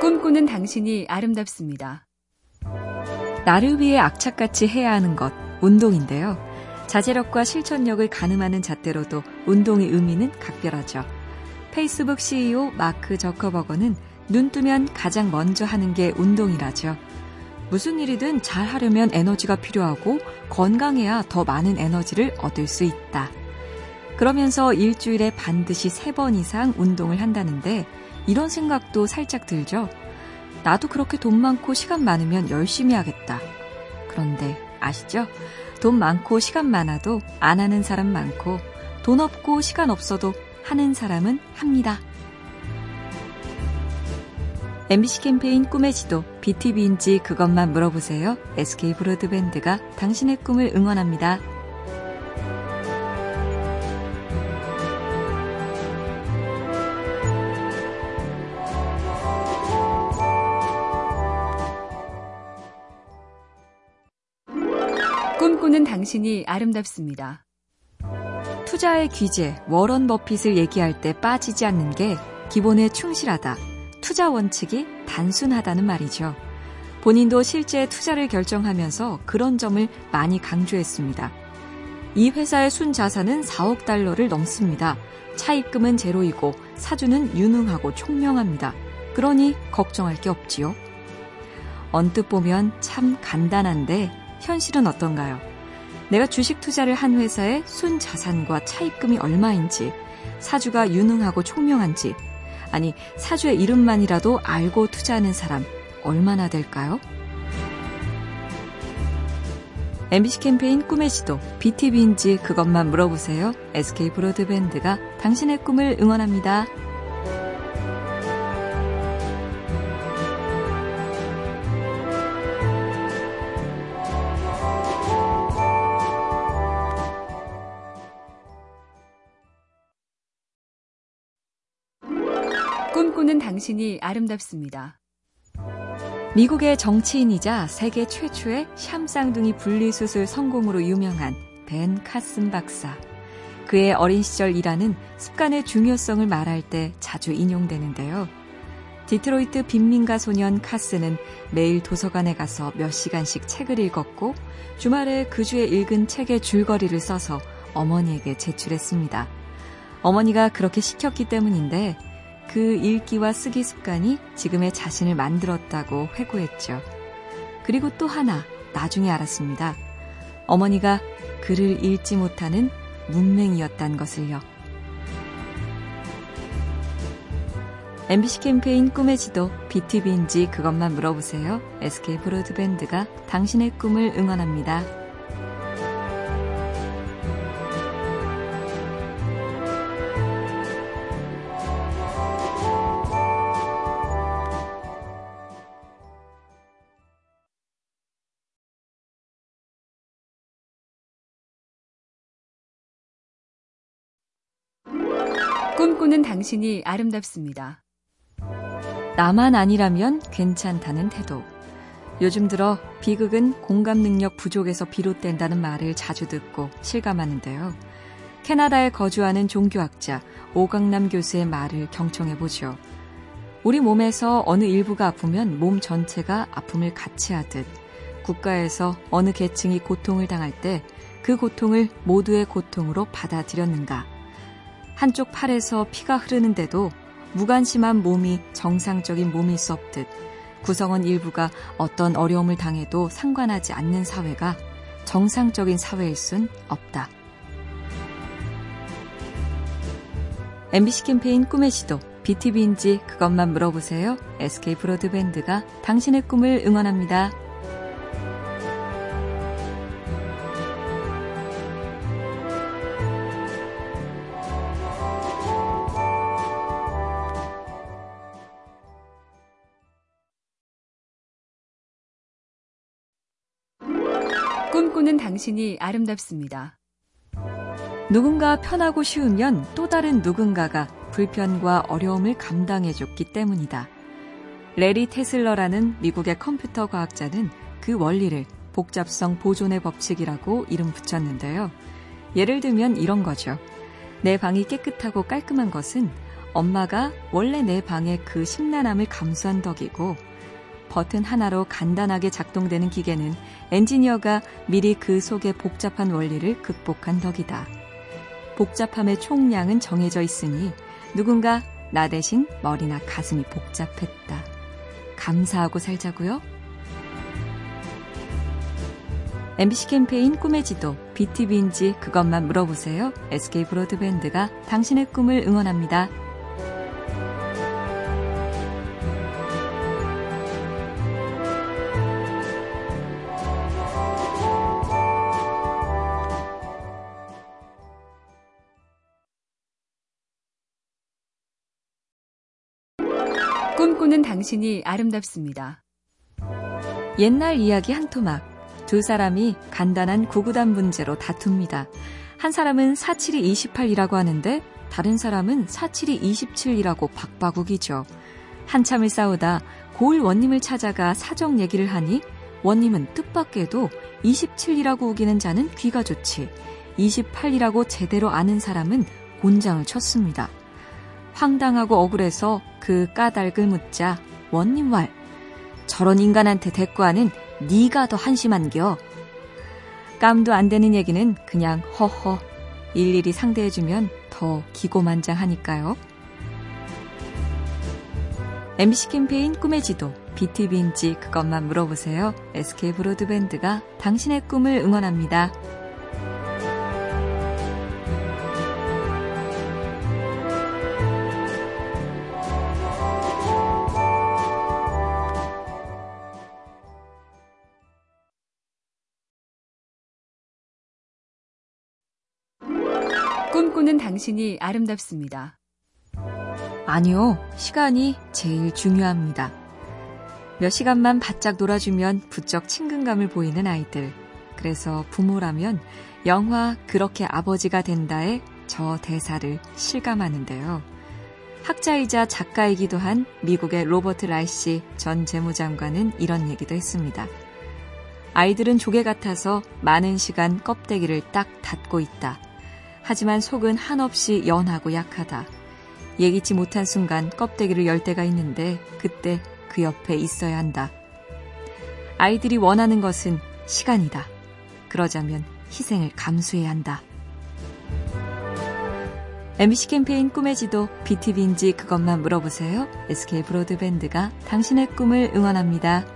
꿈꾸는 당신이 아름답습니다. 나를 위해 악착같이 해야 하는 것, 운동인데요. 자제력과 실천력을 가늠하는 잣대로도 운동의 의미는 각별하죠. 페이스북 CEO 마크 저커버거는 눈 뜨면 가장 먼저 하는 게 운동이라죠. 무슨 일이든 잘 하려면 에너지가 필요하고 건강해야 더 많은 에너지를 얻을 수 있다. 그러면서 일주일에 반드시 세번 이상 운동을 한다는데 이런 생각도 살짝 들죠. 나도 그렇게 돈 많고 시간 많으면 열심히 하겠다. 그런데 아시죠? 돈 많고 시간 많아도 안 하는 사람 많고 돈 없고 시간 없어도 하는 사람은 합니다. MBC 캠페인 꿈의 지도 BTV인지 그것만 물어보세요. SK 브로드밴드가 당신의 꿈을 응원합니다. 꿈꾸는 당신이 아름답습니다. 투자의 귀재, 워런 버핏을 얘기할 때 빠지지 않는 게 기본에 충실하다. 투자 원칙이 단순하다는 말이죠. 본인도 실제 투자를 결정하면서 그런 점을 많이 강조했습니다. 이 회사의 순 자산은 4억 달러를 넘습니다. 차입금은 제로이고 사주는 유능하고 총명합니다. 그러니 걱정할 게 없지요. 언뜻 보면 참 간단한데 현실은 어떤가요? 내가 주식 투자를 한 회사의 순 자산과 차입금이 얼마인지, 사주가 유능하고 총명한지, 아니, 사주의 이름만이라도 알고 투자하는 사람 얼마나 될까요? MBC 캠페인 꿈의 지도, BTV인지 그것만 물어보세요. SK 브로드밴드가 당신의 꿈을 응원합니다. 당신이 아름답습니다. 미국의 정치인이자 세계 최초의 샴쌍둥이 분리수술 성공으로 유명한 벤 카슨 박사. 그의 어린 시절 일하는 습관의 중요성을 말할 때 자주 인용되는데요. 디트로이트 빈민가 소년 카스는 매일 도서관에 가서 몇 시간씩 책을 읽었고 주말에 그 주에 읽은 책의 줄거리를 써서 어머니에게 제출했습니다. 어머니가 그렇게 시켰기 때문인데 그 읽기와 쓰기 습관이 지금의 자신을 만들었다고 회고했죠. 그리고 또 하나 나중에 알았습니다. 어머니가 글을 읽지 못하는 문맹이었단 것을요. MBC 캠페인 꿈의 지도 BTV인지 그것만 물어보세요. SK 브로드밴드가 당신의 꿈을 응원합니다. 꿈꾸는 당신이 아름답습니다. 나만 아니라면 괜찮다는 태도. 요즘 들어 비극은 공감 능력 부족에서 비롯된다는 말을 자주 듣고 실감하는데요. 캐나다에 거주하는 종교학자 오강남 교수의 말을 경청해 보죠. 우리 몸에서 어느 일부가 아프면 몸 전체가 아픔을 같이 하듯 국가에서 어느 계층이 고통을 당할 때 그 고통을 모두의 고통으로 받아들였는가. 한쪽 팔에서 피가 흐르는데도 무관심한 몸이 정상적인 몸일 수 없듯 구성원 일부가 어떤 어려움을 당해도 상관하지 않는 사회가 정상적인 사회일 순 없다. MBC 캠페인 꿈의 시도 BTV인지 그것만 물어보세요. SK 브로드밴드가 당신의 꿈을 응원합니다. 꿈꾸는 당신이 아름답습니다. 누군가 편하고 쉬우면 또 다른 누군가가 불편과 어려움을 감당해줬기 때문이다. 레리 테슬러라는 미국의 컴퓨터 과학자는 그 원리를 복잡성 보존의 법칙이라고 이름 붙였는데요. 예를 들면 이런 거죠. 내 방이 깨끗하고 깔끔한 것은 엄마가 원래 내 방의 그 심란함을 감수한 덕이고 버튼 하나로 간단하게 작동되는 기계는 엔지니어가 미리 그 속의 복잡한 원리를 극복한 덕이다. 복잡함의 총량은 정해져 있으니 누군가 나 대신 머리나 가슴이 복잡했다. 감사하고 살자고요. MBC 캠페인 꿈의 지도, BTV인지 그것만 물어보세요. SK 브로드밴드가 당신의 꿈을 응원합니다. 꿈꾸는 당신이 아름답습니다. 옛날 이야기 한 토막. 두 사람이 간단한 구구단 문제로 다툽니다. 한 사람은 47이 28이라고 하는데 다른 사람은 47이 27이라고 박바국이죠. 한참을 싸우다 고을 원님을 찾아가 사정 얘기를 하니 원님은 뜻밖에도 27이라고 우기는 자는 귀가 좋지 28이라고 제대로 아는 사람은 곤장을 쳤습니다. 황당하고 억울해서 그 까닭을 묻자 원님 말 저런 인간한테 대꾸하는 네가 더 한심한겨. 깜도 안 되는 얘기는 그냥 허허 일일이 상대해주면 더 기고만장하니까요. MBC 캠페인 꿈의 지도 BTV인지 그것만 물어보세요. SK 브로드밴드가 당신의 꿈을 응원합니다. 꿈꾸는 당신이 아름답습니다. 아니요, 시간이 제일 중요합니다. 몇 시간만 바짝 놀아주면 부쩍 친근감을 보이는 아이들. 그래서 부모라면 영화 그렇게 아버지가 된다의 저 대사를 실감하는데요. 학자이자 작가이기도 한 미국의 로버트 라이시 전 재무장관은 이런 얘기도 했습니다. 아이들은 조개 같아서 많은 시간 껍데기를 딱 닫고 있다. 하지만 속은 한없이 연하고 약하다. 예기치 못한 순간 껍데기를 열 때가 있는데 그때 그 옆에 있어야 한다. 아이들이 원하는 것은 시간이다. 그러자면 희생을 감수해야 한다. MBC 캠페인 꿈의 지도 BTV인지 그것만 물어보세요. SK 브로드밴드가 당신의 꿈을 응원합니다.